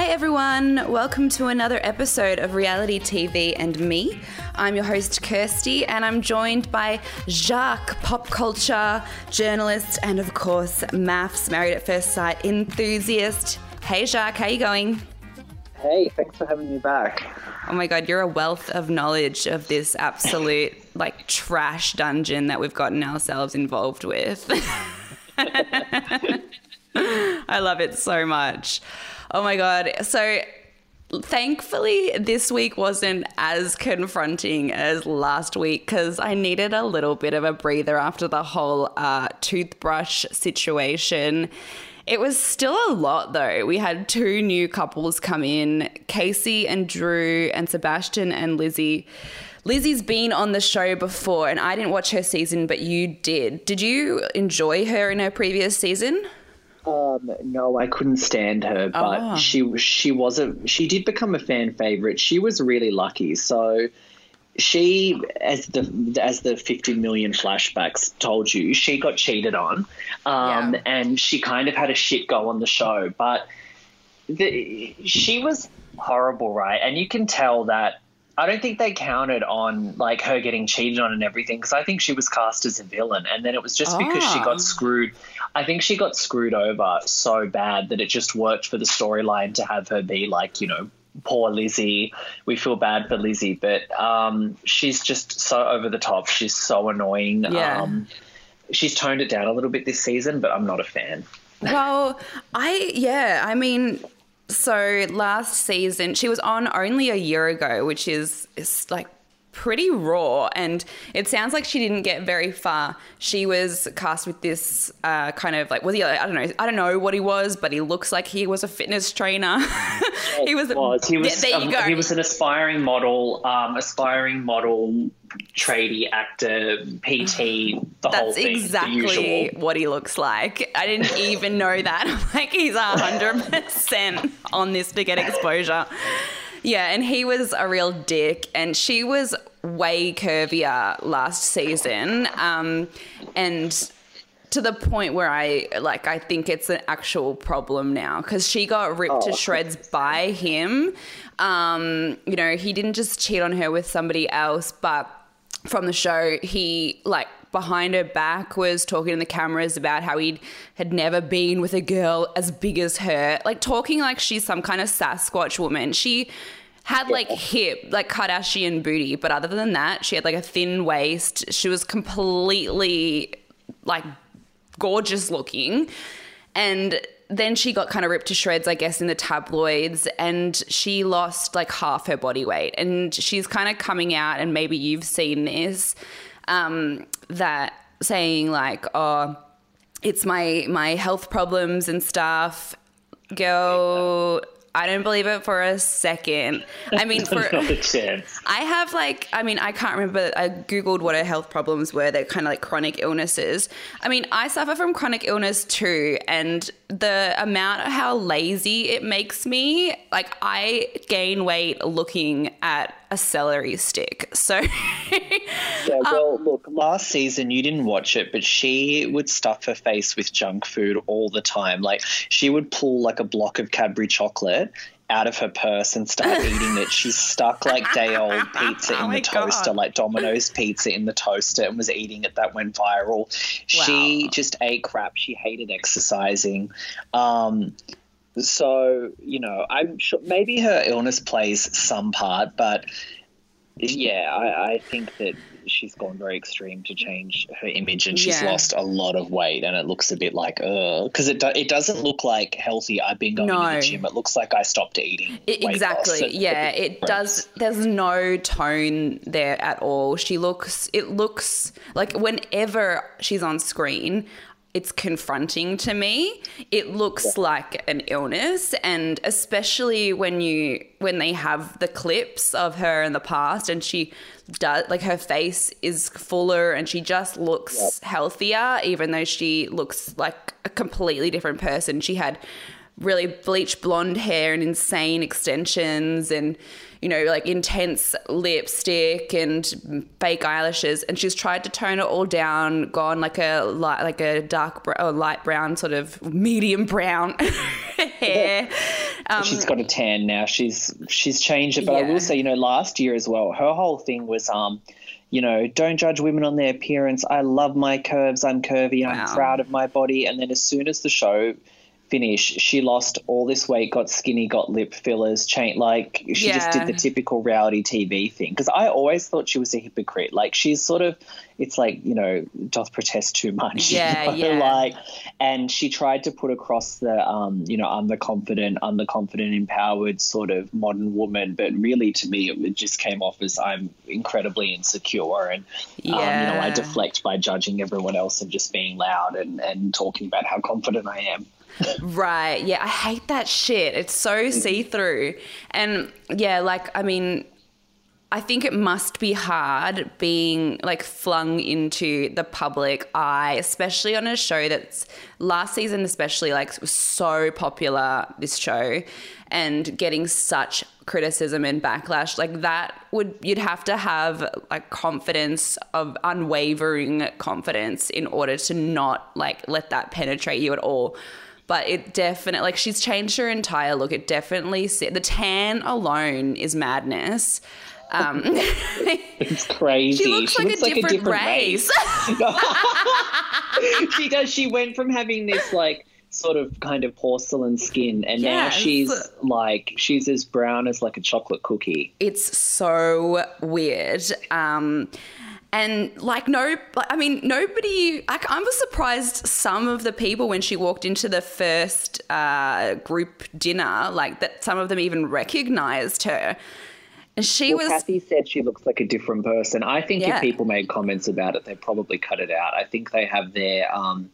Hi, everyone. Welcome to another episode of Reality TV and Me. I'm your host, Kirsty, and I'm joined by Jacques, pop culture journalist, and of course, MAFS married at first sight enthusiast. Hey, Jacques, how you going? Hey, thanks for having me back. Oh my god, you're a wealth of knowledge of this absolute like trash dungeon that we've gotten ourselves involved with. I love it so much. Oh my God. So, thankfully, this week wasn't as confronting as last week because I needed a little bit of a breather after the whole uh, toothbrush situation. It was still a lot though. We had two new couples come in Casey and Drew, and Sebastian and Lizzie. Lizzie's been on the show before, and I didn't watch her season, but you did. Did you enjoy her in her previous season? Um, no, I couldn't stand her, but oh. she she was a she did become a fan favorite. She was really lucky. So she, as the as the fifty million flashbacks told you, she got cheated on, um, yeah. and she kind of had a shit go on the show. But the, she was horrible, right? And you can tell that I don't think they counted on like her getting cheated on and everything because I think she was cast as a villain, and then it was just oh. because she got ah. screwed. I think she got screwed over so bad that it just worked for the storyline to have her be like, you know, poor Lizzie. We feel bad for Lizzie, but um, she's just so over the top. She's so annoying. Yeah. Um, she's toned it down a little bit this season, but I'm not a fan. Well, I yeah, I mean so last season, she was on only a year ago, which is, is like pretty raw and it sounds like she didn't get very far. She was cast with this uh, kind of like was he i don't know i don't know what he was but he looks like he was a fitness trainer. He was, was. he was there, you go. he was an aspiring model um, aspiring model tradie actor pt the That's whole thing exactly what he looks like. I didn't even know that. Like he's 100% on this to get exposure yeah, and he was a real dick, and she was way curvier last season, um, and to the point where I like I think it's an actual problem now because she got ripped oh. to shreds by him. Um, you know, he didn't just cheat on her with somebody else, but from the show, he like behind her back was talking to the cameras about how he had never been with a girl as big as her, like talking like she's some kind of Sasquatch woman. She had like hip, like Kardashian booty, but other than that, she had like a thin waist. She was completely like gorgeous looking. And then she got kind of ripped to shreds, I guess, in the tabloids, and she lost like half her body weight. And she's kind of coming out, and maybe you've seen this, um, that saying like, "Oh, it's my my health problems and stuff." Girl, I don't believe it for a second. I mean, for I have like, I mean, I can't remember. I googled what her health problems were. They're kind of like chronic illnesses. I mean, I suffer from chronic illness too, and the amount of how lazy it makes me, like, I gain weight looking at a celery stick. So, yeah, well, um, look, last season you didn't watch it, but she would stuff her face with junk food all the time. Like, she would pull like a block of Cadbury chocolate out of her purse and start eating it. She stuck like day old pizza in oh the toaster, God. like Domino's pizza in the toaster, and was eating it. That went viral. Wow. She just ate crap. She hated exercising. Um, so you know, I'm sure maybe her illness plays some part, but yeah, I, I think that she's gone very extreme to change her image, and she's yeah. lost a lot of weight, and it looks a bit like uh because it do, it doesn't look like healthy. I've been going no. to the gym. It looks like I stopped eating. It, exactly. yeah, it does. There's no tone there at all. She looks. It looks like whenever she's on screen, it's confronting to me. It looks yeah. like an illness and especially when you when they have the clips of her in the past and she does like her face is fuller and she just looks healthier even though she looks like a completely different person. She had really bleach blonde hair and insane extensions and you know like intense lipstick and fake eyelashes and she's tried to tone it all down gone like a light like a dark or oh, light brown sort of medium brown hair um, she's got a tan now she's she's changed it but yeah. i will say you know last year as well her whole thing was um you know, don't judge women on their appearance. I love my curves. I'm curvy. Wow. I'm proud of my body. And then as soon as the show finish, she lost all this weight, got skinny, got lip fillers, chain like she yeah. just did the typical reality TV thing. Because I always thought she was a hypocrite. Like she's sort of, it's like you know, doth protest too much. Yeah, you know? yeah. Like, and she tried to put across the, um, you know, I'm the confident, I'm the confident, empowered sort of modern woman. But really, to me, it just came off as I'm incredibly insecure, and yeah. um, you know, I deflect by judging everyone else and just being loud and and talking about how confident I am right. Yeah, I hate that shit. It's so mm. see through. And yeah, like, I mean, I think it must be hard being like flung into the public eye, especially on a show that's last season, especially like so popular. This show and getting such criticism and backlash like that would you'd have to have like confidence of unwavering confidence in order to not like let that penetrate you at all but it definitely like she's changed her entire look. It definitely the tan alone is madness. Um, it's crazy. She looks, she like, looks a like, a different race. race. she does. She went from having this like sort of kind of porcelain skin and yes. now she's like she's as brown as like a chocolate cookie it's so weird um and like no i mean nobody I, I was surprised some of the people when she walked into the first uh, group dinner like that some of them even recognized her and she well, was kathy said she looks like a different person i think yeah. if people made comments about it they probably cut it out i think they have their um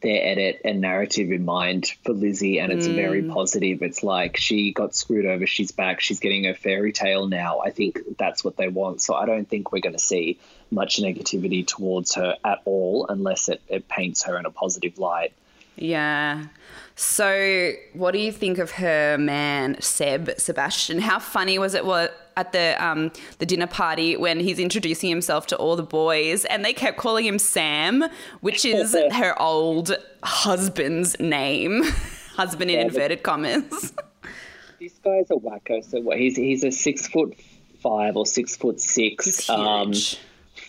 their edit and narrative in mind for Lizzie, and it's mm. very positive. It's like she got screwed over, she's back, she's getting a fairy tale now. I think that's what they want. So I don't think we're going to see much negativity towards her at all unless it, it paints her in a positive light. Yeah. So, what do you think of her man, Seb Sebastian? How funny was it at the um, the dinner party when he's introducing himself to all the boys, and they kept calling him Sam, which is her old husband's name, husband in inverted commas. This guy's a wacko. So what? He's he's a six foot five or six foot six. Um,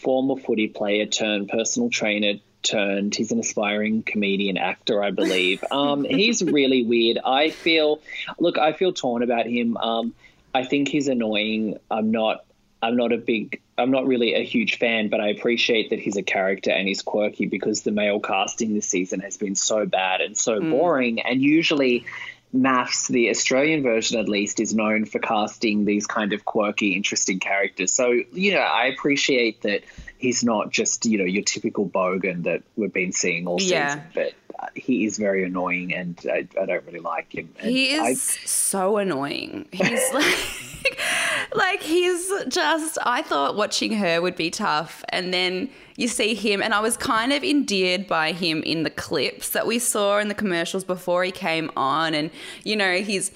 former footy player turned personal trainer turned. He's an aspiring comedian actor, I believe. Um, he's really weird. I feel, look, I feel torn about him. Um, I think he's annoying. I'm not. I'm not a big. I'm not really a huge fan, but I appreciate that he's a character and he's quirky because the male casting this season has been so bad and so mm. boring. And usually, MAFS, the Australian version at least, is known for casting these kind of quirky, interesting characters. So, you know, I appreciate that he's not just, you know, your typical bogan that we've been seeing all yeah. season, but uh, he is very annoying and I, I don't really like him. And he is I, so annoying. He's like, like, he's just, I thought watching her would be tough. And then you see him, and I was kind of endeared by him in the clips that we saw in the commercials before he came on. And, you know, he's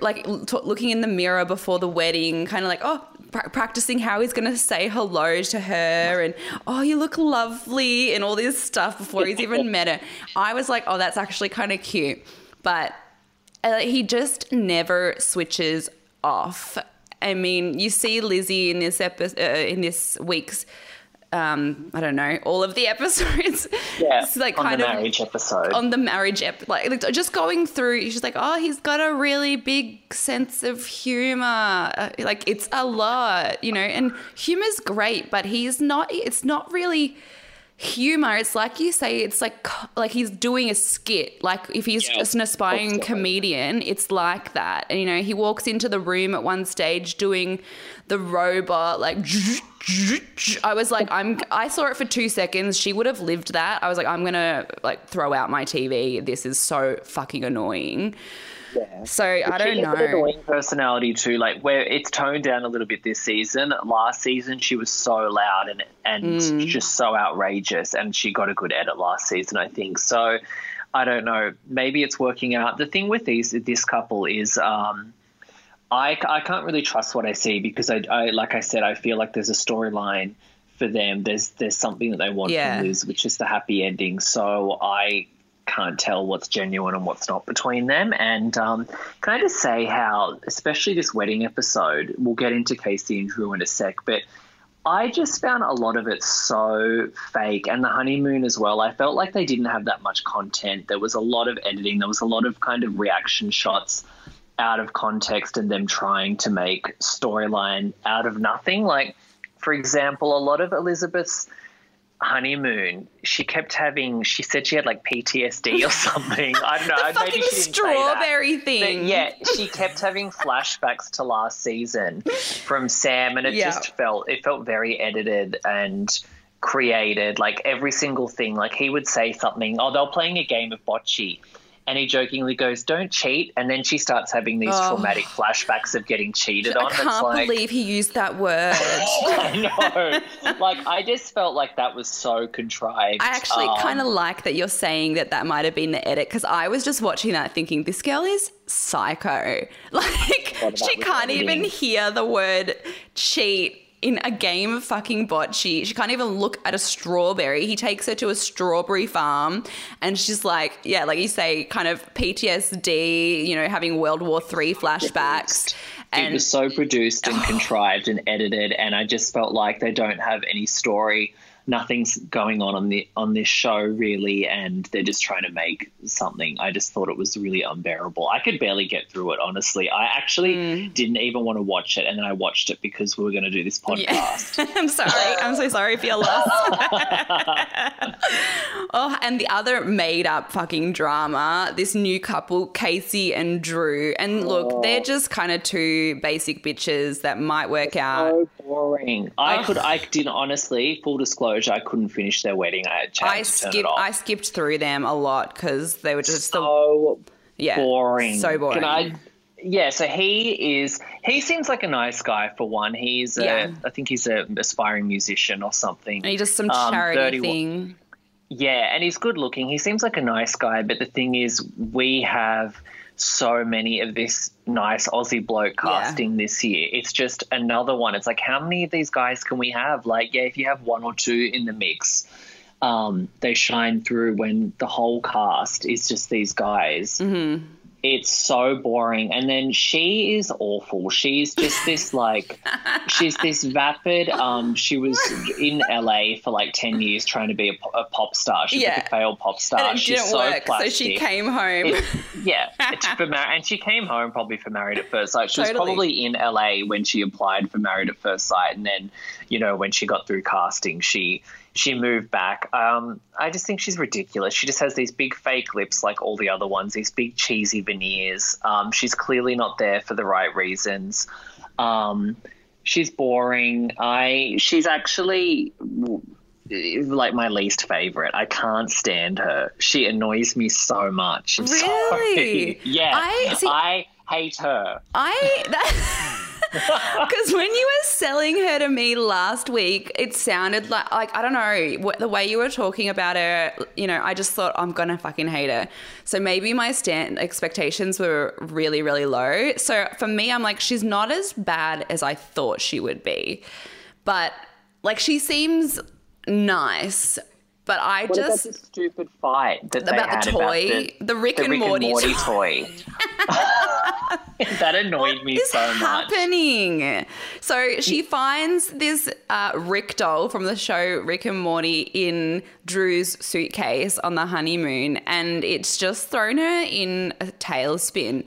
like looking in the mirror before the wedding, kind of like, oh, pra- practicing how he's going to say hello to her and, oh, you look lovely, and all this stuff before he's even met her. I was like, oh, that's actually kind of cute. But uh, he just never switches off. I mean, you see Lizzie in this episode, uh, in this week's um, I don't know, all of the episodes. Yeah, it's like on kind the of marriage episode. On the marriage ep- like just going through, she's like, oh, he's got a really big sense of humor. Uh, like it's a lot, you know, and humor's great, but he's not. It's not really humor it's like you say it's like like he's doing a skit. Like if he's yeah, just an aspiring comedian it's like that. And you know he walks into the room at one stage doing the robot like I was like I'm I saw it for 2 seconds. She would have lived that. I was like I'm going to like throw out my TV this is so fucking annoying yeah. So but I don't know. An annoying personality too. Like where it's toned down a little bit this season. Last season she was so loud and and mm. just so outrageous, and she got a good edit last season, I think. So I don't know. Maybe it's working out. The thing with these this couple is. Um, I, I can't really trust what I see because I, I like I said I feel like there's a storyline for them. There's there's something that they want Yeah. from Liz, which is the happy ending. So I can't tell what's genuine and what's not between them. And um, can I just say how, especially this wedding episode, we'll get into Casey and Drew in a sec, but I just found a lot of it so fake, and the honeymoon as well. I felt like they didn't have that much content. There was a lot of editing. There was a lot of kind of reaction shots out of context, and them trying to make storyline out of nothing. Like, for example, a lot of Elizabeth's honeymoon, she kept having. She said she had like PTSD or something. I don't know. The maybe fucking she didn't say that. strawberry But thing. yeah, she kept having flashbacks to last season from Sam, and it Yeah. just felt it felt very edited and created. Like every single thing, like he would say something. Oh, they're playing a game of bocce. And he jokingly goes, "Don't cheat," and then she starts having these Oh. traumatic flashbacks of getting cheated I on. I can't like, believe he used that word. I know. Like I just felt like that was so contrived. I actually Um, kind of like that you're saying that that might have been the edit because I was just watching that thinking this girl is psycho. Like she can't even hear the word cheat in a game of fucking bocce. She can't even look at a strawberry. He takes her to a strawberry farm and she's like, yeah, like you say, kind of PTSD, you know, having World War Three flashbacks. It was so produced and contrived and edited, and I just felt like they don't have any story. Nothing's going on on the on this show really, and they're just trying to make something. I just thought it was really unbearable. I could barely get through it, honestly. I actually mm. didn't even want to watch it, and then I watched it because we were going to do this podcast. Yeah. I'm sorry. I'm so sorry for your loss. oh, and the other made up fucking drama, this new couple, Casey and Drew. And look, they're oh. just kind of two basic bitches that might work out. So boring. I Ugh. could. I didn't honestly. Full disclosure, I couldn't finish their wedding. I had I changed to turn it skipped off. I skipped through them a lot because they were just the so yeah boring. So boring. Can I? Yeah, so he is. He seems like a nice guy for one. He's. A, Yeah. I think he's a aspiring musician or something. And he just some Um, charity 31 thing. Yeah, and he's good looking. He seems like a nice guy, but the thing is, we have so many of this nice Aussie bloke casting this year. It's just another one. It's like, how many of these guys can we have? Like, yeah, if you have one or two in the mix, um, they shine through when the whole cast is just these guys. Mm-hmm. It's so boring. And then she is awful. She's just this like she's this vapid. Um, she was in LA for like ten years trying to be a, a pop star. She's like Yeah. a failed pop star. And it she's didn't so work, plastic. so she came home. It- yeah, mar- and she came home probably for Married at First Sight. She Totally. was probably in LA when she applied for Married at First Sight, and then you know when she got through casting, she she moved back. Um, I just think she's ridiculous. She just has these big fake lips like all the other ones, these big cheesy veneers. Um, she's clearly not there for the right reasons. Um, she's boring. I she's actually like my least favorite. I can't stand her. She annoys me so much. I'm sorry. Really? yeah. I- see- I hate her. I that because when you were selling her to me last week, it sounded like like I don't know what, the way you were talking about her. You know, I just thought I'm gonna fucking hate her. So maybe my stand expectations were really really low. So for me, I'm like she's not as bad as I thought she would be, but like she seems nice. But I What just about stupid fight that they about had the toy, about the, the, Rick, the and Rick Morty, and Morty toy. that annoyed me is so much. happening? So she finds this uh, Rick doll from the show Rick and Morty in Drew's suitcase on the honeymoon, and it's just thrown her in a tailspin.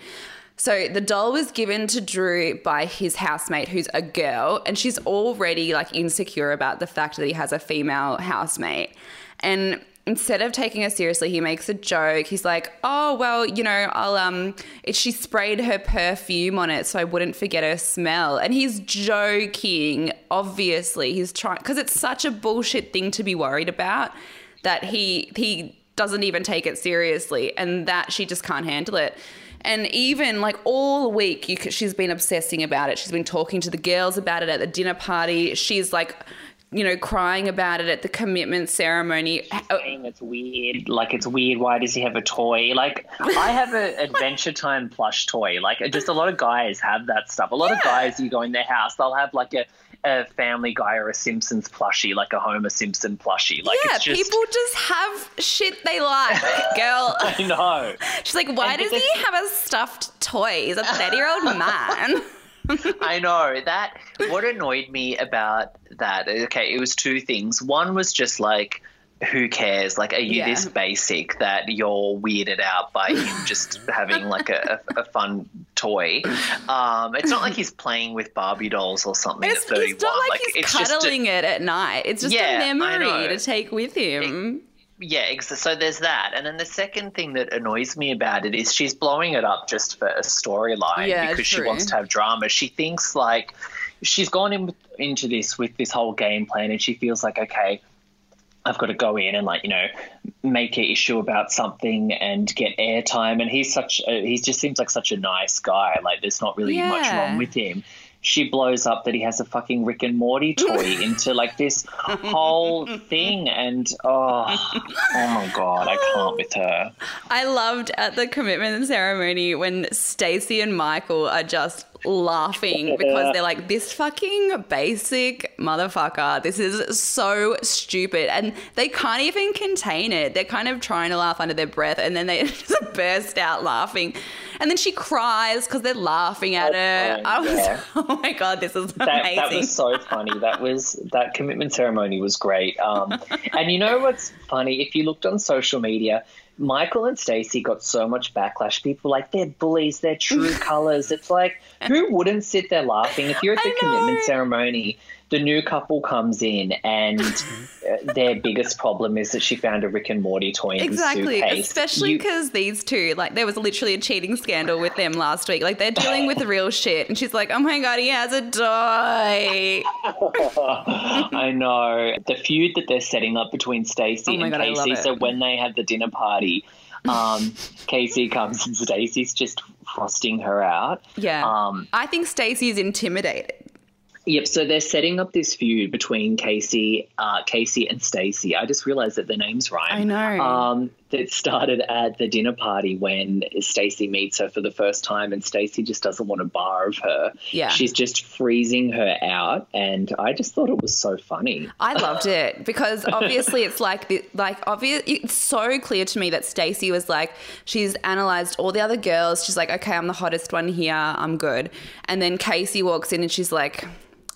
So the doll was given to Drew by his housemate, who's a girl, and she's already like insecure about the fact that he has a female housemate. And instead of taking her seriously, he makes a joke. He's like, "Oh well, you know, I'll um, it, she sprayed her perfume on it so I wouldn't forget her smell." And he's joking. Obviously, he's trying because it's such a bullshit thing to be worried about that he he doesn't even take it seriously, and that she just can't handle it. And even like all week, you, she's been obsessing about it. She's been talking to the girls about it at the dinner party. She's like you know, crying about it at the commitment ceremony. It's weird. Like it's weird. Why does he have a toy? Like I have an Adventure Time plush toy. Like just a lot of guys have that stuff. A lot yeah. of guys, you go in their house, they'll have like a a Family Guy or a Simpsons plushie, like a Homer Simpson plushie. Like yeah, just... people just have shit they like, girl. I know. She's like, why and does he have a stuffed toy? He's a thirty-year-old man. I know that. What annoyed me about that? Okay, it was two things. One was just like who cares? Like, are you yeah. this basic that you're weirded out by him just having like a, a, fun toy? Um, it's not like he's playing with Barbie dolls or something it's, at 31. It's not like, like he's cuddling a, it at night. It's just yeah, a memory to take with him. It, yeah, so there's that. And then the second thing that annoys me about it is she's blowing it up just for a storyline yeah, because true. she wants to have drama. She thinks like she's gone in, into this with this whole game plan and she feels like, okay, I've got to go in and like you know make an issue about something and get airtime. And he's such a, he just seems like such a nice guy. Like there's not really yeah. much wrong with him. She blows up that he has a fucking Rick and Morty toy into like this whole thing, and oh, oh my god, I can't with her. I loved at the commitment ceremony when Stacey and Michael are just laughing because they're like, this fucking basic motherfucker. This is so stupid. And they can't even contain it. They're kind of trying to laugh under their breath and then they just burst out laughing. And then she cries because they're laughing at her. I was, yeah. oh my God, this is that, amazing. That was so funny. That was, that commitment ceremony was great. Um, and you know what's funny? If you looked on social media, Michael and Stacey got so much backlash. People like they're bullies, they're true colors. It's like who wouldn't sit there laughing if you're at the commitment ceremony? The new couple comes in, and uh, their biggest problem is that she found a Rick and Morty toy in exactly, suitcase. especially because these two, like, there was literally a cheating scandal with them last week. Like, they're dealing with the real shit, and she's like, "Oh my god, he has a toy." I know the feud that they're setting up between Stacey oh and god, Casey. So when they have the dinner party um, Casey comes and Stacey's just frosting her out. Yeah. Um, I think Stacey's intimidated. Yep. So they're setting up this feud between Casey, uh, Casey and Stacey. I just realized that the names rhyme. I know. Um, that started at the dinner party when Stacey meets her for the first time, and Stacey just doesn't want a bar of her. Yeah. She's just freezing her out, and I just thought it was so funny. I loved it because obviously it's like the, like obvious. It's so clear to me that Stacey was like she's analyzed all the other girls. She's like, okay, I'm the hottest one here. I'm good. And then Casey walks in and she's like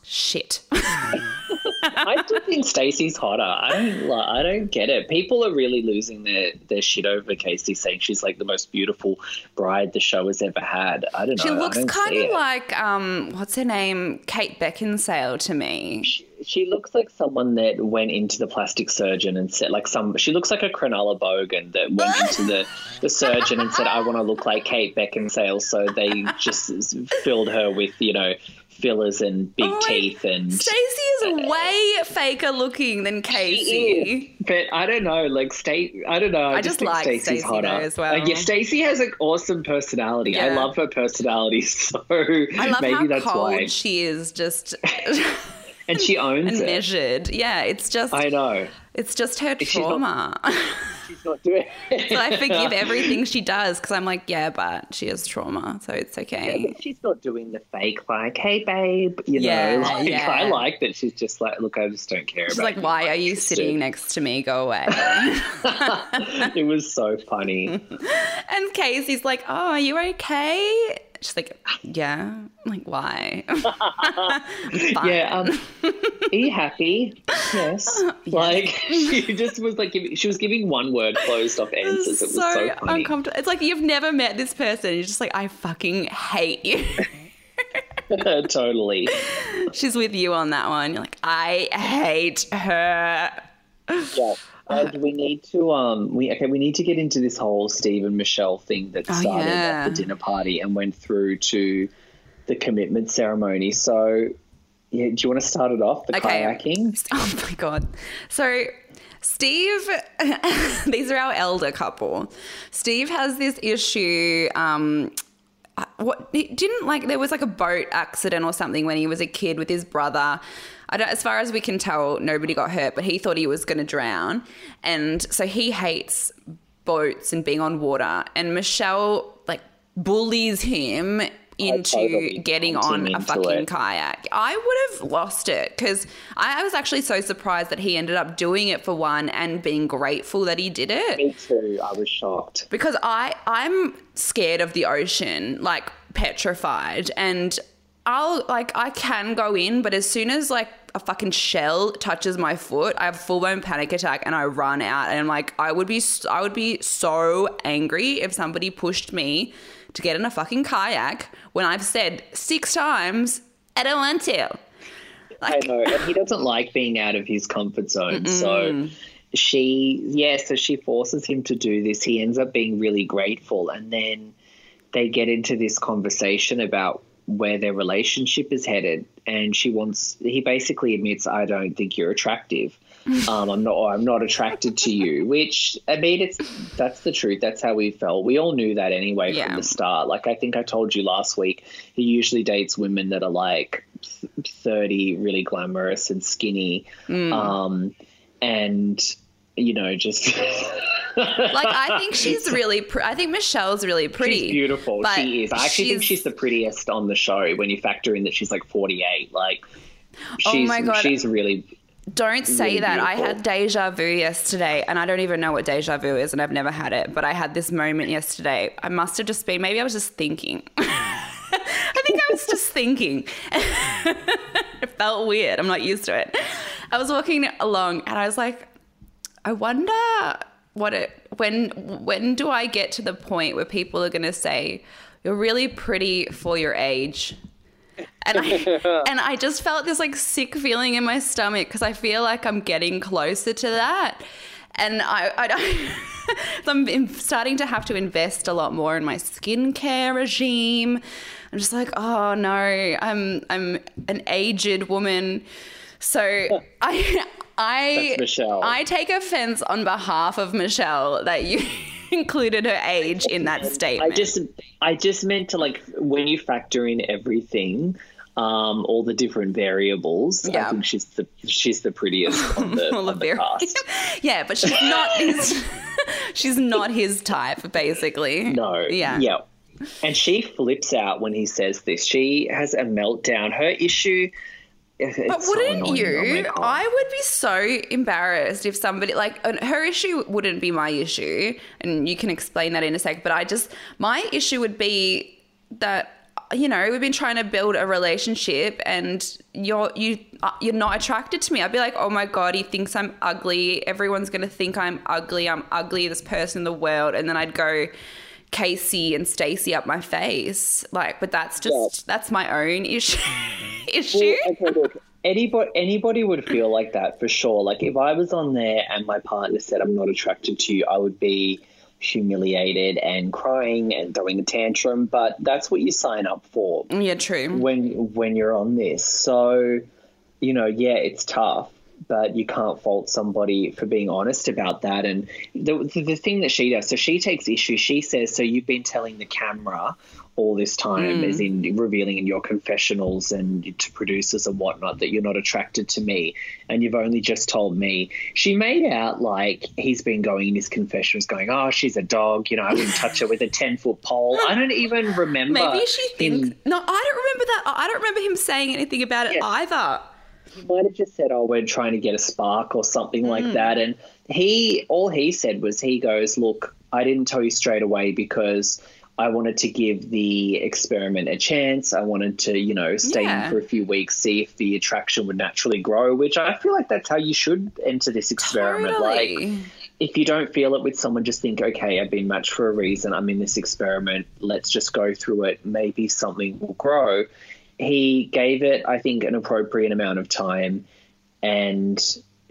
shit. I still think Stacey's hotter. I don't I don't get it. People are really losing their, their shit over Casey saying she's like the most beautiful bride the show has ever had. I don't know. She looks kind of like um what's her name? Kate Beckinsale to me. She, she looks like someone that went into the plastic surgeon and said like some she looks like a Cronulla Bogan that went into the, the surgeon and said I want to look like Kate Beckinsale so they just filled her with you know fillers and big oh, teeth and Stacey is uh, way faker looking than Casey. But I don't know, like Stacey I don't know. I, I just, just like Stacey's hotter as well. Uh, yeah, Stacey has an awesome personality. Yeah. I love her personality, so I love maybe how that's cold why she is just and she owns and it. measured. Yeah, it's just I know. It's just her trauma. She's not, she's not doing it. so I forgive everything she does because I'm like, yeah, but she has trauma, so it's okay. Yeah, she's not doing the fake like, hey babe, you yeah, know. Like, yeah. I like that she's just like, look, I just don't care. She's like, why are you sitting next to me? Go away. it was so funny. and Casey's like, oh, are you okay? She's like, yeah. I'm like, why? yeah. Um, you happy? Yes. Like she just was like, she was giving one word closed off answers. It was so, so funny. uncomfortable. It's like you've never met this person. You're just like, I fucking hate you. totally. She's with you on that one. You're like, I hate her. Yeah. And we need to um we okay we need to get into this whole Steve and Michelle thing that oh, started yeah. at the dinner party and went through to the commitment ceremony. So yeah, do you want to start it off the okay. kayaking? Oh my god! So Steve, these are our elder couple. Steve has this issue. Um, what he didn't like there was like a boat accident or something when he was a kid with his brother. As far as we can tell, nobody got hurt, but he thought he was going to drown, and so he hates boats and being on water. And Michelle like bullies him into totally getting on a fucking it. kayak. I would have lost it because I was actually so surprised that he ended up doing it for one and being grateful that he did it. Me too. I was shocked because I I'm scared of the ocean, like petrified, and I'll like I can go in, but as soon as like a fucking shell touches my foot, I have full blown panic attack and I run out. And like I would be I would be so angry if somebody pushed me to get in a fucking kayak when I've said six times, I don't want to. Like, I know. And he doesn't like being out of his comfort zone. Mm-mm. So she, yeah, so she forces him to do this. He ends up being really grateful. And then they get into this conversation about where their relationship is headed. And she wants, he basically admits, I don't think you're attractive. Um, I'm not. I'm not attracted to you. Which I mean, it's that's the truth. That's how we felt. We all knew that anyway yeah. from the start. Like I think I told you last week, he usually dates women that are like thirty, really glamorous and skinny, mm. um, and you know, just. like I think she's really. Pr- I think Michelle's really pretty. She's beautiful. She is. I actually she's... think she's the prettiest on the show when you factor in that she's like forty eight. Like, oh she's, oh my god, she's really don't say really that. Beautiful. I had deja vu yesterday, and I don't even know what deja vu is, and I've never had it, but I had this moment yesterday. I must have just been, maybe I was just thinking. I think I was just thinking. it felt weird. I'm not used to it. I was walking along, and I was like, I wonder what it when when do I get to the point where people are going to say you're really pretty for your age and I and I just felt this like sick feeling in my stomach because I feel like I'm getting closer to that, and I, I I'm starting to have to invest a lot more in my skincare regime. I'm just like, oh no, I'm I'm an aged woman, so I I I take offense on behalf of Michelle that you. included her age in that statement. I just I just meant to like when you factor in everything, um, all the different variables. Yeah. I think she's the she's the prettiest on the, on the, the cast. yeah, but she's not his she's not his type, basically. No. Yeah. Yeah. And she flips out when he says this. She has a meltdown. Her issue but wouldn't so you? Oh I would be so embarrassed if somebody like her issue wouldn't be my issue, and you can explain that in a sec. But I just my issue would be that you know we've been trying to build a relationship, and you're you uh, you're not attracted to me. I'd be like, oh my god, he thinks I'm ugly. Everyone's gonna think I'm ugly. I'm ugly. This person in the world, and then I'd go. Casey and Stacey up my face. Like, but that's just that's my own issue. Mm-hmm. issue. Well, okay, look, anybody anybody would feel like that for sure. Like if I was on there and my partner said I'm not attracted to you, I would be humiliated and crying and throwing a tantrum. But that's what you sign up for. Yeah, true. When when you're on this, so you know, yeah, it's tough but you can't fault somebody for being honest about that. And the, the thing that she does, so she takes issue. She says, "So you've been telling the camera all this time, mm. as in revealing in your confessionals and to producers and whatnot, that you're not attracted to me, and you've only just told me." She made out like he's been going in his confessionals, going, "Oh, she's a dog. You know, I wouldn't touch her with a ten foot pole." I don't even remember. Maybe she thinks. No, I don't remember that. I don't remember him saying anything about it yeah. either he might have just said, "Oh, we're trying to get a spark" or something mm. like that. And he, all he said was, he goes, "Look, I didn't tell you straight away because." I wanted to give the experiment a chance. I wanted to, you know, stay yeah. in for a few weeks, see if the attraction would naturally grow, which I feel like that's how you should enter this experiment. Totally. Like, if you don't feel it with someone, just think, okay, I've been matched for a reason. I'm in this experiment. Let's just go through it. Maybe something will grow he gave it, I think, an appropriate amount of time, and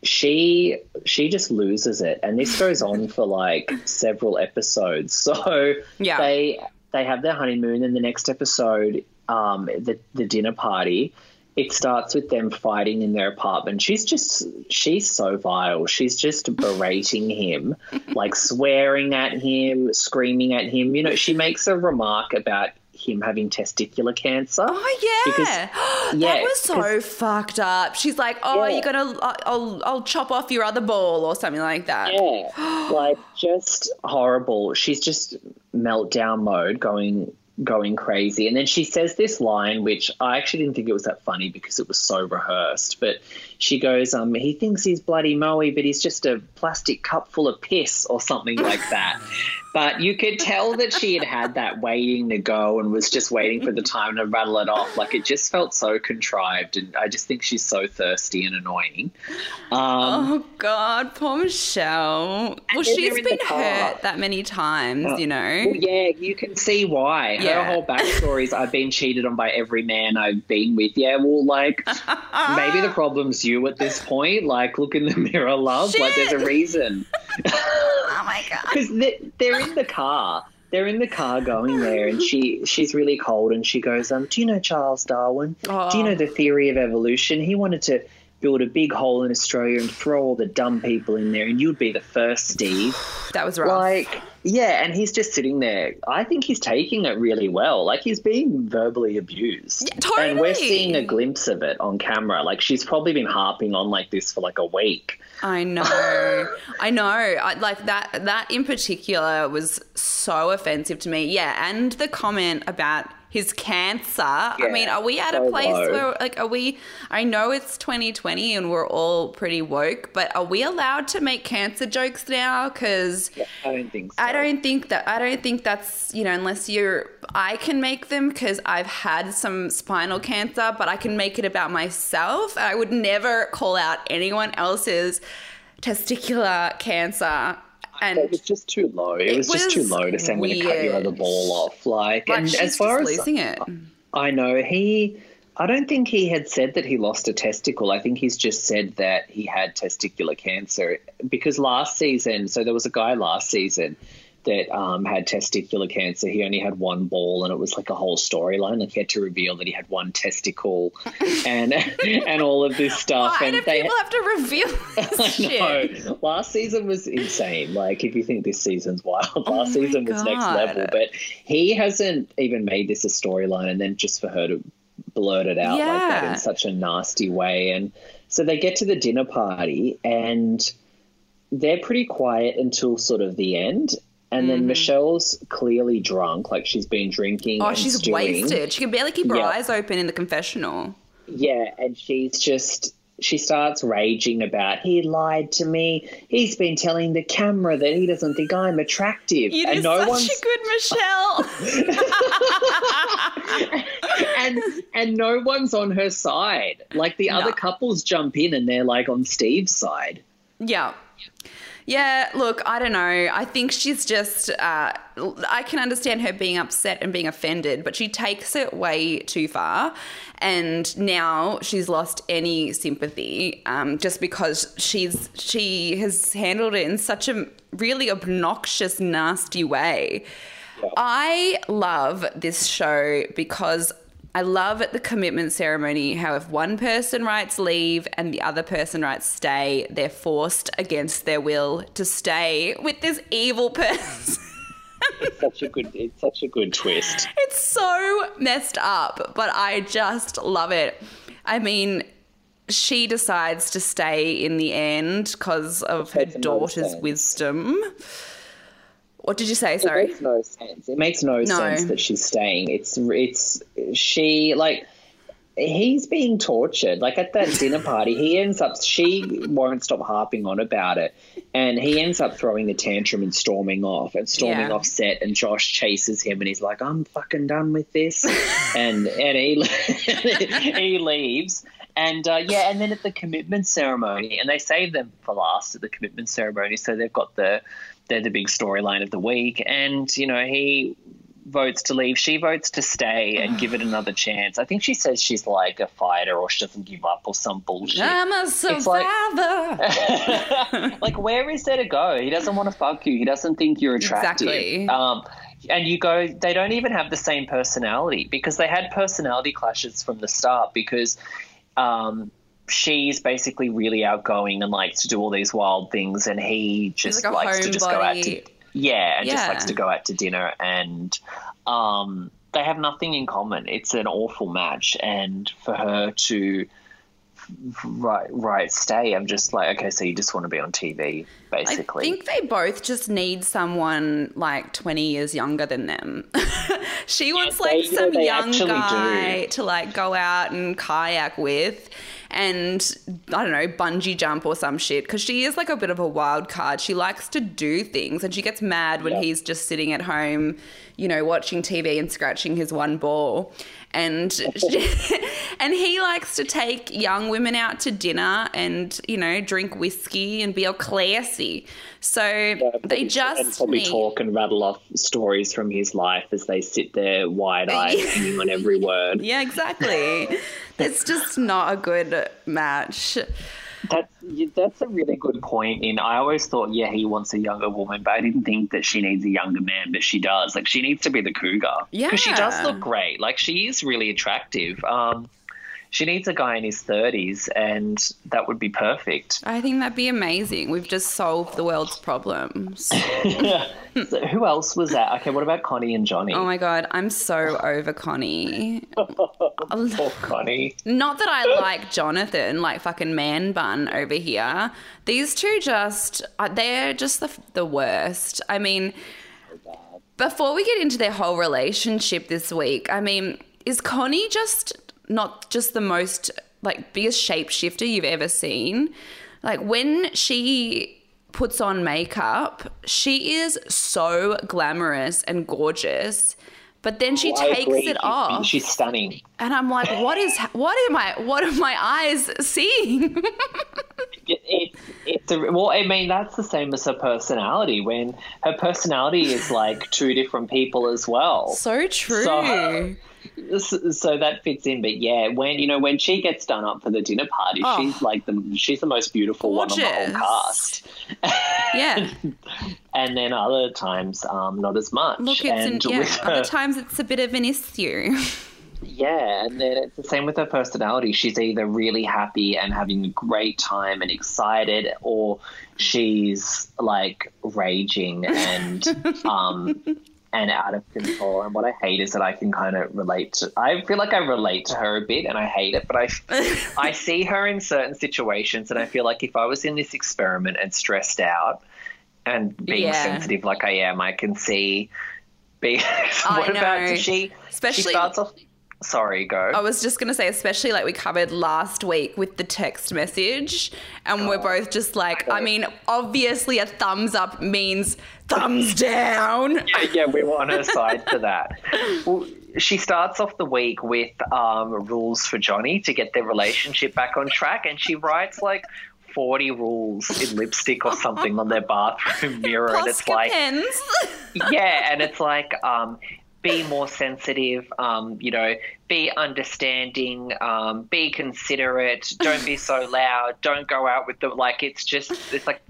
she she just loses it, and this goes on for like several episodes. So yeah. they they have their honeymoon, and the next episode, um, the the dinner party. It starts with them fighting in their apartment. She's just, she's so vile. She's just berating him, like swearing at him, screaming at him. You know, she makes a remark about him having testicular cancer. Oh yeah, Because- that yeah, was so fucked up. She's like, "Oh, Yeah. you're gonna, I'll, uh, I'll, I'll chop off your other ball or something like that." Yeah, like just horrible. She's just meltdown mode, going going crazy. And then she says this line, which I actually didn't think it was that funny because it was so rehearsed. But she goes, "Um, he thinks he's bloody Moe, but he's just a plastic cup full of piss or something like that." but you could tell that she had had that waiting to go and was just waiting for the time to rattle it off. Like it just felt so contrived, and I just think she's so thirsty and annoying. Um, Oh God, poor Michelle. Well, she's they're in the been hurt that many times, you know. Well, yeah, you can see why. Her Yeah. whole backstory is I've been cheated on by every man I've been with. Yeah, well, like maybe the problem's you at this point. Like, look in the mirror, love. Like, there's a reason Oh my God. because they, they're in the car. They're in the car going there, and she she's really cold, and she goes, "Um, do you know Charles Darwin? Do you Oh. know the theory of evolution? He wanted to." Build a big hole in Australia and throw all the dumb people in there, and you'd be the first, Steve. That was rough. Like, yeah, and he's just sitting there. I think he's taking it really well. Like, he's being verbally abused. Yeah, And we're seeing a glimpse of it on camera. Like, she's probably been harping on like this for like a week. I know, I know. I, like that. That in particular was so offensive to me. Yeah, and the comment about his cancer. I mean, are we at so a place low. where, like, are we? I know it's 2020 and we're all pretty woke, but are we allowed to make cancer jokes now? Because I don't think so. I don't think that I don't think that's you know unless you're I can make them because I've had some spinal cancer, but I can make it about myself. I would never call out anyone else's testicular cancer. And It was just too low. It, was, just too low to send me to cut your other ball off. Like, like and as far as losing it. I know, he. I don't think he had said that he lost a testicle. I think he's just said that he had testicular cancer because last season, so there was a guy last season that um, had testicular cancer. He only had one ball, and it was like a whole storyline. Like he had to reveal that he had one testicle, and and all of this stuff. Why and do people have to reveal this I shit? know. Last season was insane. Like, if you think this season's wild, last Oh season was next level. But he hasn't even made this a storyline, and then just for her to blurt it out like that in such a nasty way. And so they get to the dinner party, and they're pretty quiet until sort of the end. And then Michelle's clearly drunk, like she's been drinking. Mm-hmm. Oh, she's stewing. wasted. She can barely keep her Yeah. eyes open in the confessional. Yeah, and she's just she starts raging about he lied to me. He's been telling the camera that he doesn't think I'm attractive. You and did no such one's a good Michelle. and and no one's on her side. Like the other couples jump in and they're like on Steve's side. Yeah. Yeah, look, I don't know. I think she's just, uh, I can understand her being upset and being offended, but she takes it way too far. And now she's lost any sympathy um, just because she's she has handled it in such a really obnoxious, nasty way. I love this show because I love at the commitment ceremony how if one person writes leave and the other person writes stay, they're forced against their will to stay with this evil person. It's such a good it's such a good twist. it's so messed up, but I just love it. I mean, she decides to stay in the end because of her daughter's wisdom. What did you say? Sorry. It makes no sense. It makes no, No. sense that she's staying. It's it's she like he's being tortured. Like at that dinner party, he ends up she won't stop harping on about it, and he ends up throwing the tantrum and storming off and storming Yeah. off set. And Josh chases him, and he's like, "I'm fucking done with this," and and he he leaves. And uh, yeah, and then at the commitment ceremony, and they save them for last at the commitment ceremony, so they've got the they're the big storyline of the week. And you know, he votes to leave, she votes to stay and give it another chance. I think she says she's like a fighter or she doesn't give up or some bullshit. I'm a like- survivor. like, where is there to go? He doesn't want to fuck you. He doesn't think you're attractive. Exactly. Um, and you go, they don't even have the same personality because they had personality clashes from the start because um, she's basically really outgoing and likes to do all these wild things, and he just like likes to just go out to yeah, and just likes to go out to dinner and um they have nothing in common. It's an awful match, and for her to right right stay, I'm just like, okay, so you just want to be on TV, basically. I think they both just need someone like 20 years younger than them. she wants like they- some they young guy do. to like go out and kayak with and I don't know, bungee jump or some shit because she is like a bit of a wild card. She likes to do things and she gets mad when Yeah. he's just sitting at home, you know, watching TV and scratching his one ball. And and he likes to take young women out to dinner and you know drink whiskey and be all classy. So they and just probably need, talk and rattle off stories from his life as they sit there wide eyed, on every word. Yeah, exactly. it's just not a good match. That's that's a really good point. In I always thought, yeah, he wants a younger woman, but I didn't think that she needs a younger man, but she does. Like she needs to be the cougar Yeah, because she does look great. Like she is really attractive. Um, she needs a guy in his thirties, and that would be perfect. I think that'd be amazing. We've just solved the world's problems. So who else was that? Okay, what about Connie and Johnny? Oh my god, I'm so over Connie. Poor Connie. Not that I like Jonathan, like fucking man bun over here. These two just, uh, they're just the, the worst. I mean, before we get into their whole relationship this week, I mean, is Connie just not just the most, like, biggest shapeshifter you've ever seen? Like, when she puts on makeup, she is so glamorous and gorgeous. But then she Oh, takes it She's- off. She's stunning. And I'm like, what is, what am I, what are my eyes seeing? It, it, it's a, well, I mean, that's the same as her personality. When her personality is like two different people as well. so true. So- So, so that fits in. But yeah, when you know when she gets done up for the dinner party, Oh. she's like the she's the most beautiful one on the whole cast. yeah. And then other times, um, not as much. Look, it's an, and yeah. her- Other times it's a bit of an issue. Yeah, and then it's the same with her personality. She's either really happy and having a great time and excited, or she's like raging and um and out of control. And what I hate is that I can kind of relate to. I feel like I relate to her a bit, and I hate it. But I I see her in certain situations, and I feel like if I was in this experiment and stressed out and being Yeah. sensitive like I am, I can see. Be, what about know. she? Especially- she starts off. Sorry, go. I was just going to say, especially like we covered last week with the text message, and we're both just like, I mean, obviously a thumbs up means thumbs down. yeah, yeah, we were on her side for that. Well, she starts off the week with um, rules for Johnny to get their relationship back on track, and she writes like 40 rules in lipstick or something on their bathroom mirror, and it's like, pens. yeah, and it's like, um, be more sensitive, um, you know, be understanding, um, be considerate, don't be so loud, don't go out with the like. It's just it's like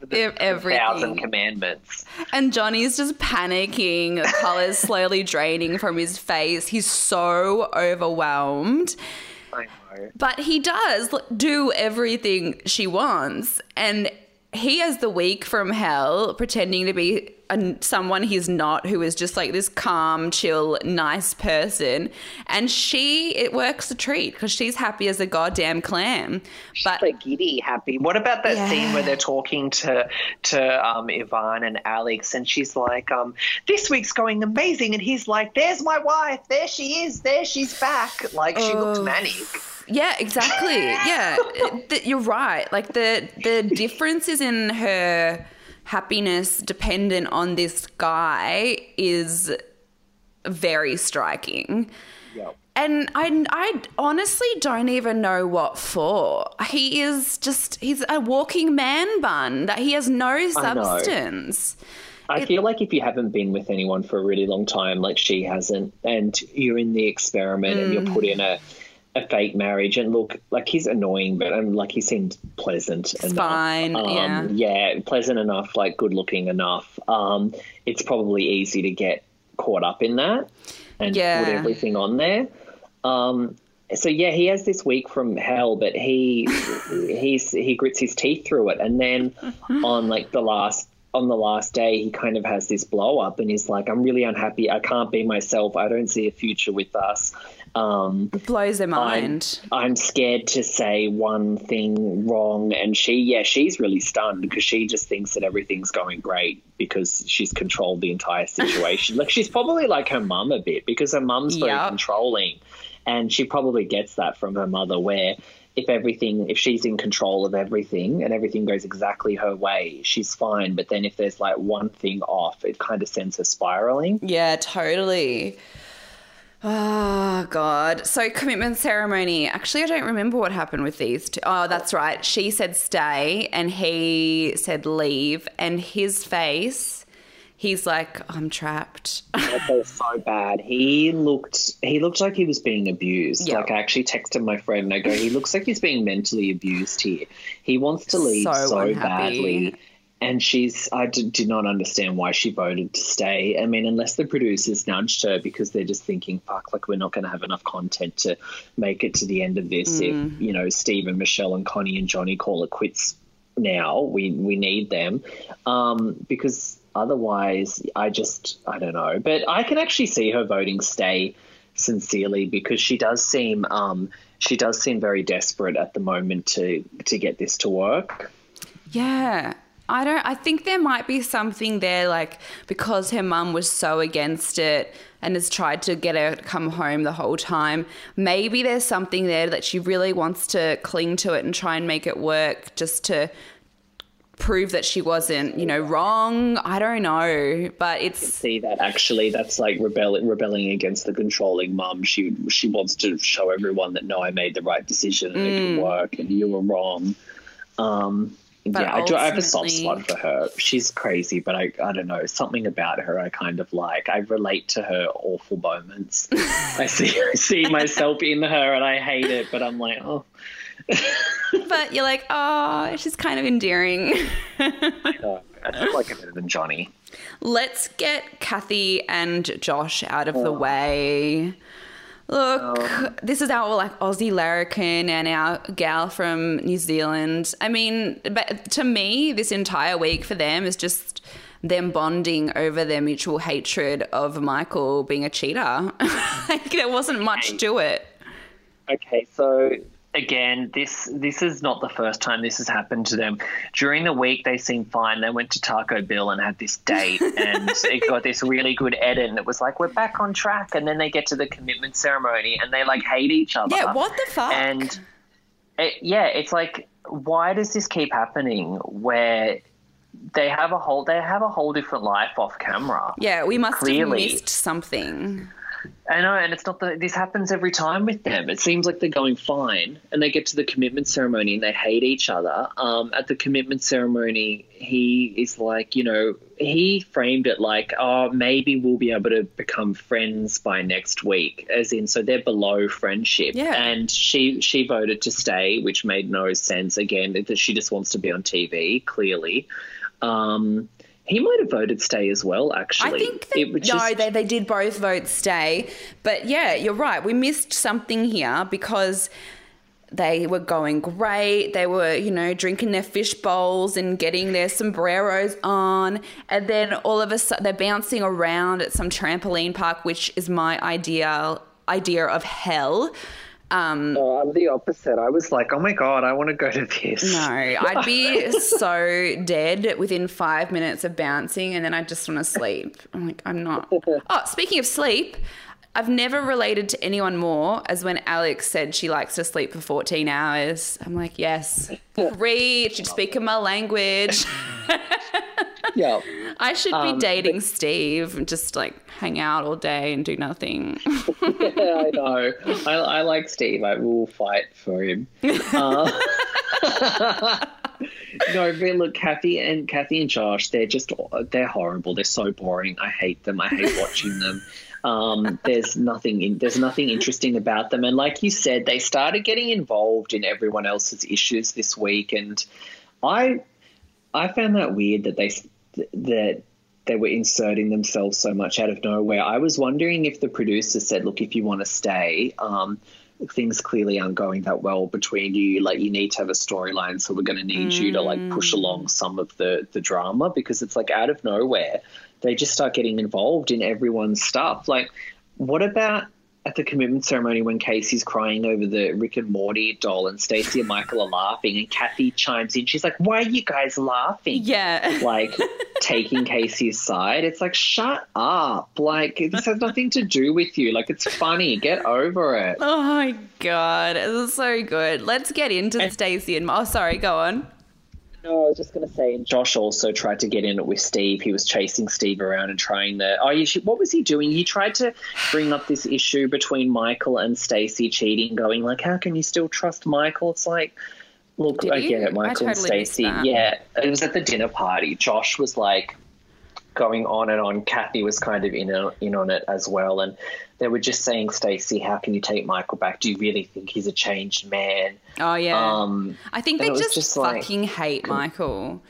the Ev- everything. thousand commandments. And Johnny's just panicking, colors slowly draining from his face. He's so overwhelmed. I know. But he does do everything she wants. And he has the week from hell, pretending to be a, someone he's not, who is just like this calm, chill, nice person. And she, it works a treat because she's happy as a goddamn clam. But like giddy happy. What about that Yeah. scene where they're talking to to um, Ivan and Alex, and she's like, um, "This week's going amazing," and he's like, "There's my wife. There she is. There she's back." Like she looks Oh. manic. Yeah, exactly. Yeah, you're right. Like the the difference is in her happiness dependent on this guy is very striking. Yep. And I, I honestly don't even know what for. He is just, he's a walking man bun, that he has no substance. I feel like if you haven't been with anyone for a really long time, like she hasn't, and you're in the experiment and Mm. you're put in a, a fake marriage, and look, like he's annoying, but um, like he seemed pleasant enough. fine, Um, yeah, pleasant enough, like good looking enough. Um, it's probably easy to get caught up in that and Yeah. put everything on there. Um, so yeah, he has this week from hell, but he he's he grits his teeth through it, and then on like the last on the last day, he kind of has this blow up and he's like, I'm really unhappy. I can't be myself. I don't see a future with us. Um, it blows their mind. I'm, I'm, scared to say one thing wrong. And she, yeah, she's really stunned because she just thinks that everything's going great because she's controlled the entire situation. like, she's probably like her mum a bit because her mum's very yep. controlling. And she probably gets that from her mother, where if everything if she's in control of everything and everything goes exactly her way she's fine but then if there's like one thing off it kind of sends her spiraling yeah totally Oh God! So commitment ceremony. Actually, I don't remember what happened with these two. Oh, that's right. She said stay, and he said leave, and his face he's like, I'm trapped. felt so bad. He looked he looked like he was being abused. Yep. Like I actually texted my friend and I go, he looks like he's being mentally abused here. He wants to leave so, so badly. And she's, I did, did, not understand why she voted to stay. I mean, unless the producers nudged her because they're just thinking, fuck, like we're not going to have enough content to make it to the end of this. Mm. If, you know, Steve and Mishel and Connie and Johnny call it quits now, we, we need them. Um, because Otherwise, I just, I don't know. But I can actually see her voting stay sincerely because she does seem, um, she does seem very desperate at the moment to to get this to work. Yeah. I don't I think there might be something there like because her mum was so against it and has tried to get her to come home the whole time. Maybe there's something there that she really wants to cling to it and try and make it work just to prove that she wasn't, you know, wrong. I don't know, but it's see that actually that's like rebelling rebelling against the controlling mum. She she wants to show everyone that no, I made the right decision and mm. it can work, and you were wrong. Um, but yeah, I, do, I have a soft spot for her. She's crazy, but I I don't know something about her. I kind of like. I relate to her awful moments. I see I see myself in her, and I hate it. But I'm like, oh, but you're like, oh, she's kind of endearing. I know. I like her better than Johnny. Let's get Cathy and Josh out of oh. the way. Look, oh. this is our like Aussie larrikin and our gal from New Zealand. I mean, but to me, this entire week for them is just them bonding over their mutual hatred of Michael being a cheater. like there wasn't much to it. Okay, so again, this this is not the first time this has happened to them. During the week, they seemed fine. They went to Taco Bill and had this date, and it got this really good edit. And it was like we're back on track. And then they get to the commitment ceremony, and they like hate each other. Yeah, what the fuck? And it, yeah, it's like why does this keep happening? Where they have a whole they have a whole different life off camera. Yeah, we must Clearly. have missed something. I know, and it's not that this happens every time with them. It seems like they're going fine, and they get to the commitment ceremony and they hate each other. Um, at the commitment ceremony, he is like, you know, he framed it like, oh, maybe we'll be able to become friends by next week, as in, so they're below friendship. Yeah. And she she voted to stay, which made no sense. Again, that she just wants to be on TV, clearly. Um, he might have voted stay as well, actually. I think they, no, just... they, they did both vote stay. But yeah, you're right. We missed something here because they were going great. They were, you know, drinking their fish bowls and getting their sombreros on. And then all of a sudden, they're bouncing around at some trampoline park, which is my ideal idea of hell. Um, oh, I'm the opposite. I was like, oh my God, I want to go to this. No, I'd be so dead within five minutes of bouncing and then I just want to sleep. I'm like, I'm not. Oh, speaking of sleep, I've never related to anyone more as when Alex said she likes to sleep for 14 hours. I'm like, yes, preach, you're speaking my language. Yeah. I should be um, dating but- Steve and just like hang out all day and do nothing. yeah, I know. I, I, like Steve. I will fight for him. Uh, no, but look, Cathy and Cathy and Josh, they're just they're horrible. They're so boring. I hate them. I hate watching them. Um, there's nothing in, there's nothing interesting about them. And like you said, they started getting involved in everyone else's issues this week, and I I found that weird that they that they were inserting themselves so much out of nowhere. I was wondering if the producer said, "Look, if you want to stay, um, things clearly aren't going that well between you. Like you need to have a storyline, so we're going to need mm. you to like push along some of the the drama because it's like out of nowhere they just start getting involved in everyone's stuff. Like, what about at the commitment ceremony when KC's crying over the Rick and Morty doll and Stacey and Michael are laughing and Cathy chimes in. She's like, Why are you guys laughing? Yeah. Like taking KC's side. It's like, shut up. Like this has nothing to do with you. Like it's funny. Get over it. Oh my god. This is so good. Let's get into Stacey and Oh sorry, go on. I was just going to say, Josh also tried to get in it with Steve. He was chasing Steve around and trying to. Oh, you should, what was he doing? He tried to bring up this issue between Michael and Stacey cheating, going like, "How can you still trust Michael?" It's like, look, Did I get it, Michael totally and Stacey. Yeah, it was at the dinner party. Josh was like going on and on. Cathy was kind of in in on it as well, and they were just saying, Stacey, how can you take Michael back? Do you really think he's a changed man? Oh yeah. Um, I think they just, just fucking like, hate Michael.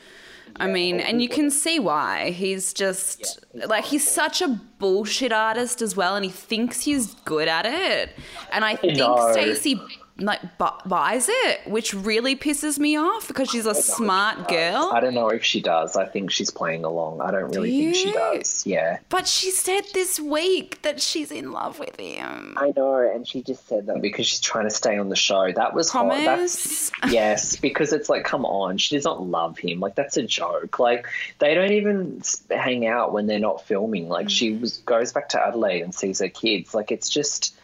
I mean, and you can see why. He's just yeah, he's like he's such a bullshit artist as well, and he thinks he's good at it. And I think Stacey like buys it, which really pisses me off because she's a smart girl. I don't know if she does. I think she's playing along. I don't really Do think she does. Yeah. But she said this week that she's in love with him. I know, and she just said that because she's trying to stay on the show. That was hot. That's yes, because it's like, come on, she does not love him. Like that's a joke. Like they don't even hang out when they're not filming. Like mm. she was goes back to Adelaide and sees her kids. Like it's just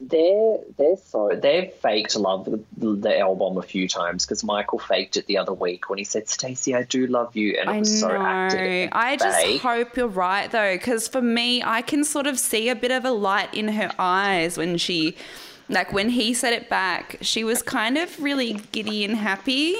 they're they're so they've faked love the, the album a few times because Michael faked it the other week when he said, "Stacey, I do love you," and it was I so acted. I just hope you're right though, because for me, I can sort of see a bit of a light in her eyes when she like when he said it back, she was kind of really giddy and happy.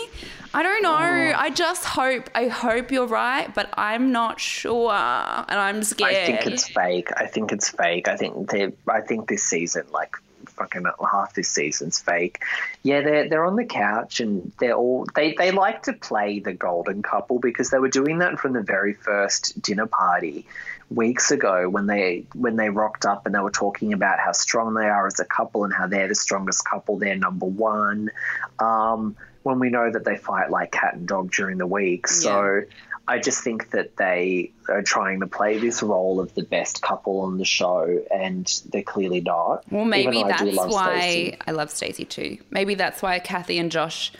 I don't know. Oh. I just hope. I hope you're right, but I'm not sure, and I'm scared. I think it's fake. I think it's fake. I think they. I think this season, like fucking half this season's fake. Yeah, they're they're on the couch and they're all they they like to play the golden couple because they were doing that from the very first dinner party weeks ago when they when they rocked up and they were talking about how strong they are as a couple and how they're the strongest couple, they're number one. Um, when we know that they fight like cat and dog during the week, so. Yeah. I just think that they are trying to play this role of the best couple on the show, and they're clearly not. Well, maybe that's why Stacey. I love Stacey too. Maybe that's why Cathy and Josh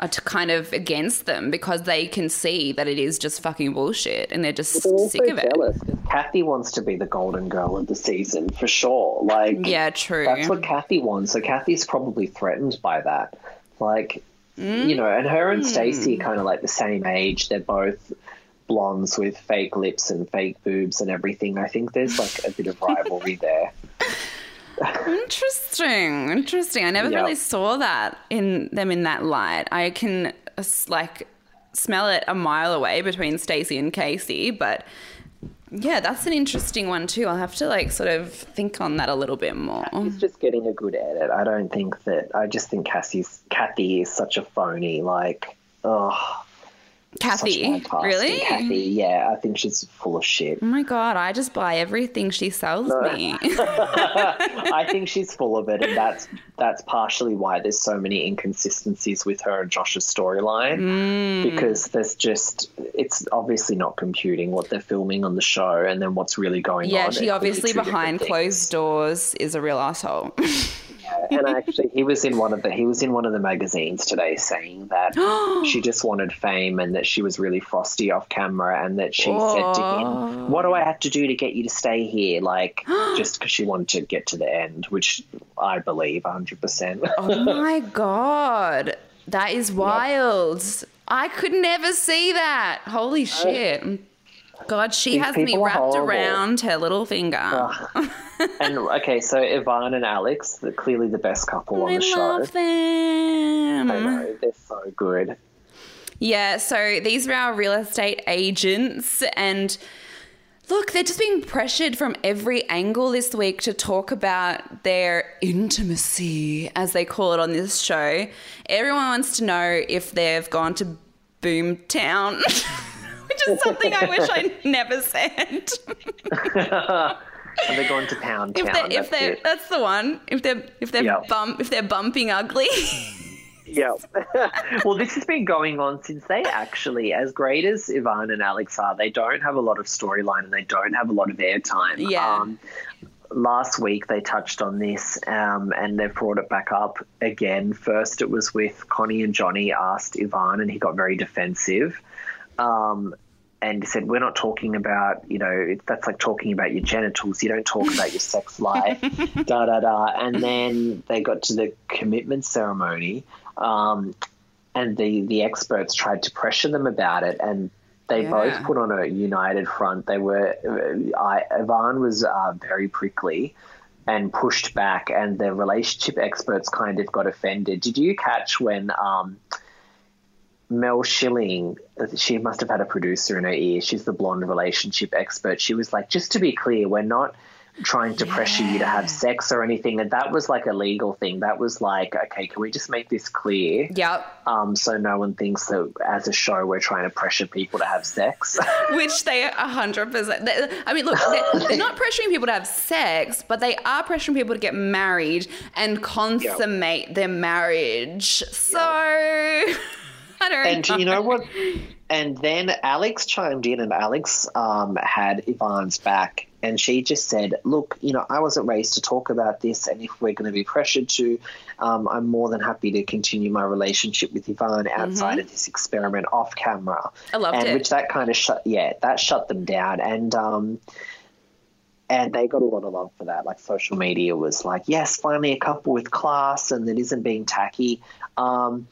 are kind of against them because they can see that it is just fucking bullshit and they're just they're sick of jealous. it. Cathy wants to be the golden girl of the season for sure. Like, yeah, true. That's what Cathy wants. So Cathy's probably threatened by that. Like, mm. you know, and her and Stacey are kind of like the same age. They're both blondes with fake lips and fake boobs and everything. I think there's like a bit of rivalry there. interesting, interesting. I never yep. really saw that in them in that light. I can like smell it a mile away between Stacey and KC, but yeah, that's an interesting one too. I'll have to like sort of think on that a little bit more. He's just getting a good edit. I don't think that. I just think Cassie's Cathy is such a phony. Like, oh, Cathy, really? Cathy, yeah, I think she's full of shit. Oh my god, I just buy everything she sells no. me. I think she's full of it, and that's that's partially why there's so many inconsistencies with her and Josh's storyline mm. because there's just it's obviously not computing what they're filming on the show and then what's really going yeah, on. Yeah, she obviously behind closed doors is a real asshole. and actually, he was in one of the he was in one of the magazines today saying that she just wanted fame and that she was really frosty off camera, and that she Whoa. said to him, "What do I have to do to get you to stay here?" Like just because she wanted to get to the end, which I believe hundred percent. oh my god, that is wild! Yep. I could never see that. Holy shit! God, she These has me wrapped around her little finger. And okay, so Ivan and Alex, clearly the best couple on I the show. love them. I know they're so good. Yeah, so these are our real estate agents, and look, they're just being pressured from every angle this week to talk about their intimacy, as they call it on this show. Everyone wants to know if they've gone to Boomtown. is something I wish I never said. And they're going to Pound If Town. they're, if that's they're it. that's the one. If they're if they're Yeah. bump if they're bumping ugly. Yeah. well, this has been going on since they actually, as great as Ivan and Alex are, they don't have a lot of storyline and they don't have a lot of airtime. Yeah. Um, last week they touched on this um, and they've brought it back up again. First, it was with Connie and Johnny asked Ivan and he got very defensive. Um, and said, We're not talking about, you know, that's like talking about your genitals. You don't talk about your sex life, da da da. And then they got to the commitment ceremony, um, and the, the experts tried to pressure them about it. And they Yeah. both put on a united front. They were, uh, I, Ivan was uh, very prickly and pushed back, and the relationship experts kind of got offended. Did you catch when. Um, Mel Schilling, she must have had a producer in her ear. She's the blonde relationship expert. She was like, just to be clear, we're not trying to pressure you to have sex or anything. And that was like a legal thing. That was like, okay, can we just make this clear? yep. Um, so no one thinks that as a show we're trying to pressure people to have sex. Which they are hundred percent. I mean, look, they're, they're not pressuring people to have sex, but they are pressuring people to get married and consummate their marriage. So don't. And you know what? And then Alex chimed in, and Alex um, had Ivan's back, and she just said, "Look, you know, I wasn't raised to talk about this, and if we're going to be pressured to, um, I'm more than happy to continue my relationship with Ivan outside of this experiment off camera." Mm-hmm. I loved and it. Which that kind of shut, yeah, that shut them down, and. Um, and they got a lot of love for that. Like social media was like, yes, finally a couple with class and that isn't being tacky. Um,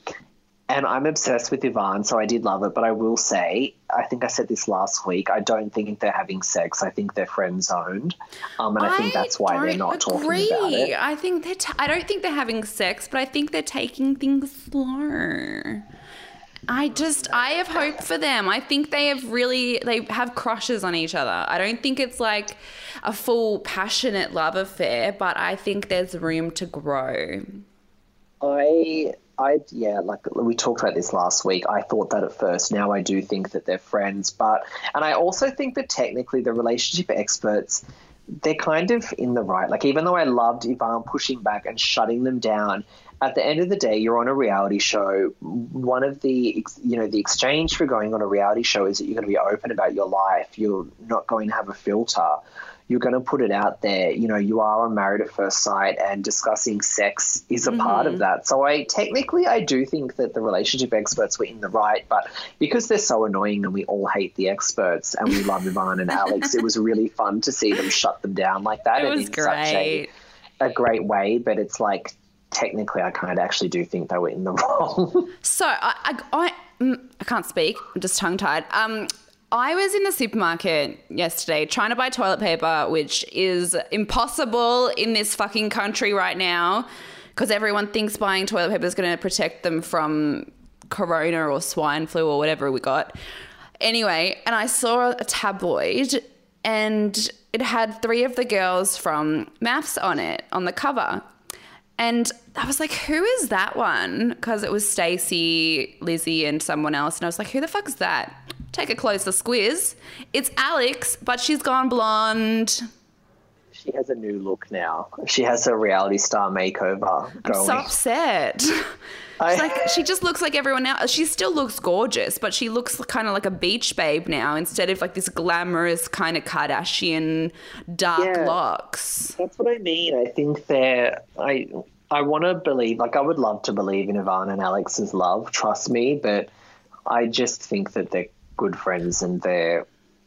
and I'm obsessed with Ivan, so I did love it. But I will say, I think I said this last week. I don't think they're having sex. I think they're friend zoned, um, and I, think that's why they're don't not talking agree. about it. I think they're. T- I don't think they're having sex, but I think they're taking things slow. I just, I have hope for them. I think they have really, they have crushes on each other. I don't think it's like a full passionate love affair, but I think there's room to grow. I, I, yeah, like we talked about this last week. I thought that at first. Now I do think that they're friends, but and I also think that technically the relationship experts, they're kind of in the right. Like even though I loved Ivan pushing back and shutting them down, at the end of the day, you're on a reality show. One of the, you know, the exchange for going on a reality show is that you're going to be open about your life. You're not going to have a filter. You're going to put it out there. You know, you are on Married at First Sight, and discussing sex is a part of that. So I technically I do think that the relationship experts were in the right, but because they're so annoying and we all hate the experts and we love Ivan and Alex, it was really fun to see them shut them down like that. It and was in such a, great. a great way. But it's like technically, I kind of actually do think they were in the wrong. So I, I, I, mm, I can't speak. I'm just tongue tied. Um, I was in the supermarket yesterday trying to buy toilet paper, which is impossible in this fucking country right now because everyone thinks buying toilet paper is going to protect them from corona or swine flu or whatever we got. Anyway, and I saw a tabloid and it had three of the girls from MAFS on it on the cover. And I was like, who is that one? Because it was Stacey, Lizzie, and someone else. And I was like, who the fuck is that? Take a closer squiz. It's Alex, but she's gone blonde. she has a new look now. She has a reality star makeover going. So upset. I- She's like, she just looks like everyone else. She still looks gorgeous, but she looks kind of like a beach babe now instead of like this glamorous kind of Kardashian dark Yeah. locks. That's what I mean. I think they're. I I want to believe. Like I would love to believe in Ivan and Alex's love. Trust me, but I just think that they're good friends and they're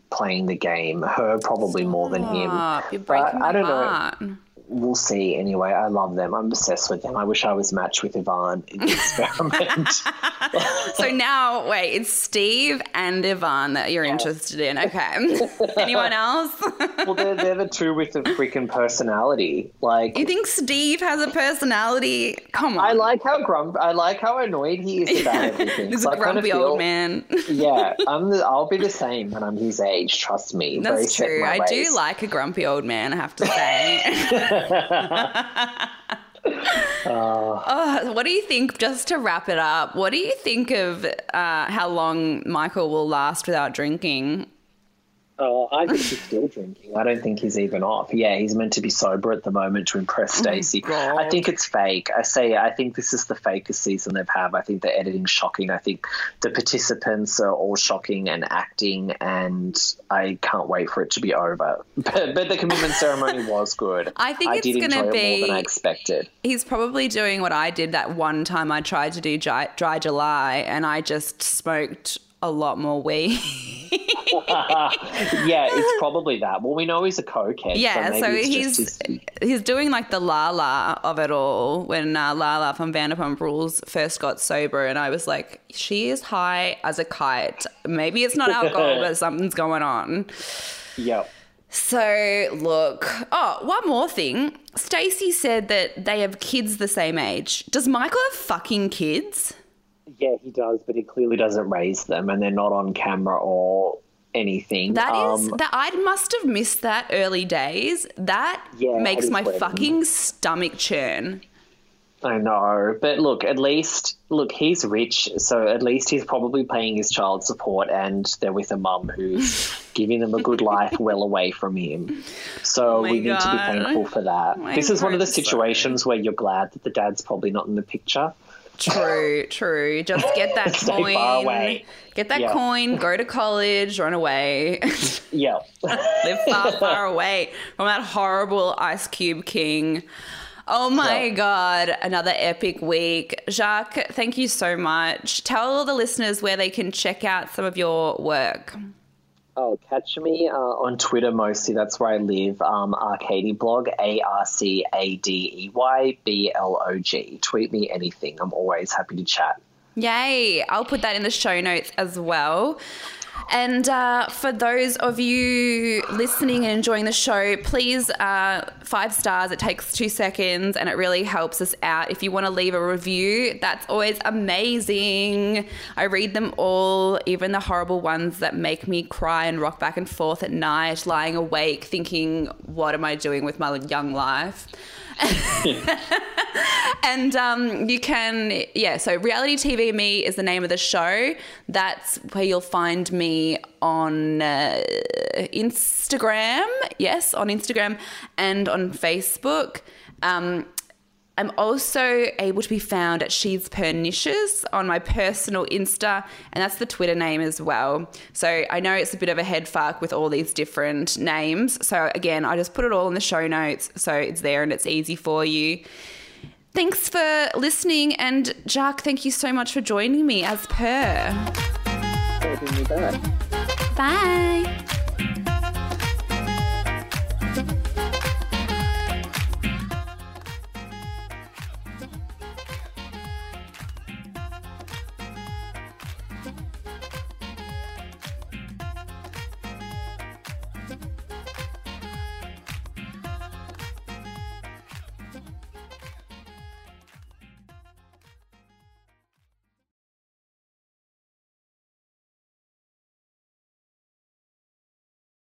playing the game. Her probably more than him. Stop, You're But breaking my I don't know. We'll see. Anyway, I love them. I'm obsessed with them. I wish I was matched with Ivan in the experiment. So now, wait, it's Steve and Ivan that you're interested in. Okay. Anyone else? well, they're, they're the two with the freaking personality. Like you think Steve has a personality? Come on. I like how grump. I like how annoyed he is about everything. He's So a grumpy feel- old man. yeah, I'm. The, I'll be the same when I'm his age. Trust me. That's in true. I ways. do like a grumpy old man, I have to say. Oh, what do you think, just to wrap it up, what do you think of uh, how long Michael will last without drinking? Oh, I think he's still drinking. I don't think he's even off. Yeah, he's meant to be sober at the moment to impress Oh Stacey. I think it's fake. I say I think this is the fakest season they've had. I think the editing's shocking. I think the participants are all shocking and acting, and I can't wait for it to be over. But, but the commitment ceremony was good. I think I it's gonna it be- more than I expected. He's probably doing what I did that one time I tried to do dry, dry July and I just smoked a lot more weed. yeah, it's probably that. Well, we know he's a cokehead. Yeah, so, so, he's his- he's doing like the la la of it all. When uh, Lala from Vanderpump Rules first got sober, and I was like, she is high as a kite. Maybe it's not alcohol, but something's going on. Yep. So look, oh, one more thing. Stacey said that they have kids the same age. Does Michael have fucking kids? Yeah, he does, but he clearly doesn't raise them, and they're not on camera or anything. That is Um, that I must have missed that early days. That Yeah, makes my weird. fucking stomach churn. I know, but look, at least look, he's rich, so at least he's probably paying his child support, and they're with a mum who's giving them a good life well away from him. So Oh we need to be thankful for that. My this is one of the heart's so- situations where you're glad that the dad's probably not in the picture. True, true. Just get that Stay coin. far away. Get that Yeah. coin, go to college, run away. Yeah. Live far, far away from that horrible Ice Cube King. Oh my Yeah. God, another epic week. Jacques, thank you so much. Tell the listeners where they can check out some of your work. Oh, catch me uh, on Twitter mostly. That's where I live. Um, Arcadey blog, A R C A D E Y B L O G. Tweet me anything. I'm always happy to chat. Yay! I'll put that in the show notes as well. And uh, for those of you listening and enjoying the show, please uh, five stars. It takes two seconds and it really helps us out. If you want to leave a review, that's always amazing. I read them all, even the horrible ones that make me cry and rock back and forth at night, lying awake, thinking, "What am I doing with my young life?" and um, you can, yeah, so Reality TV Me is the name of the show. That's where you'll find me on uh, Instagram. Yes, on Instagram and on Facebook. Um, I'm also able to be found at She's Pernicious on my personal Insta, and that's the Twitter name as well. So I know it's a bit of a head fuck with all these different names. So again, I just put it all in the show notes so it's there and it's easy for you. Thanks for listening, and Jack, thank you so much for joining me as per. Bye.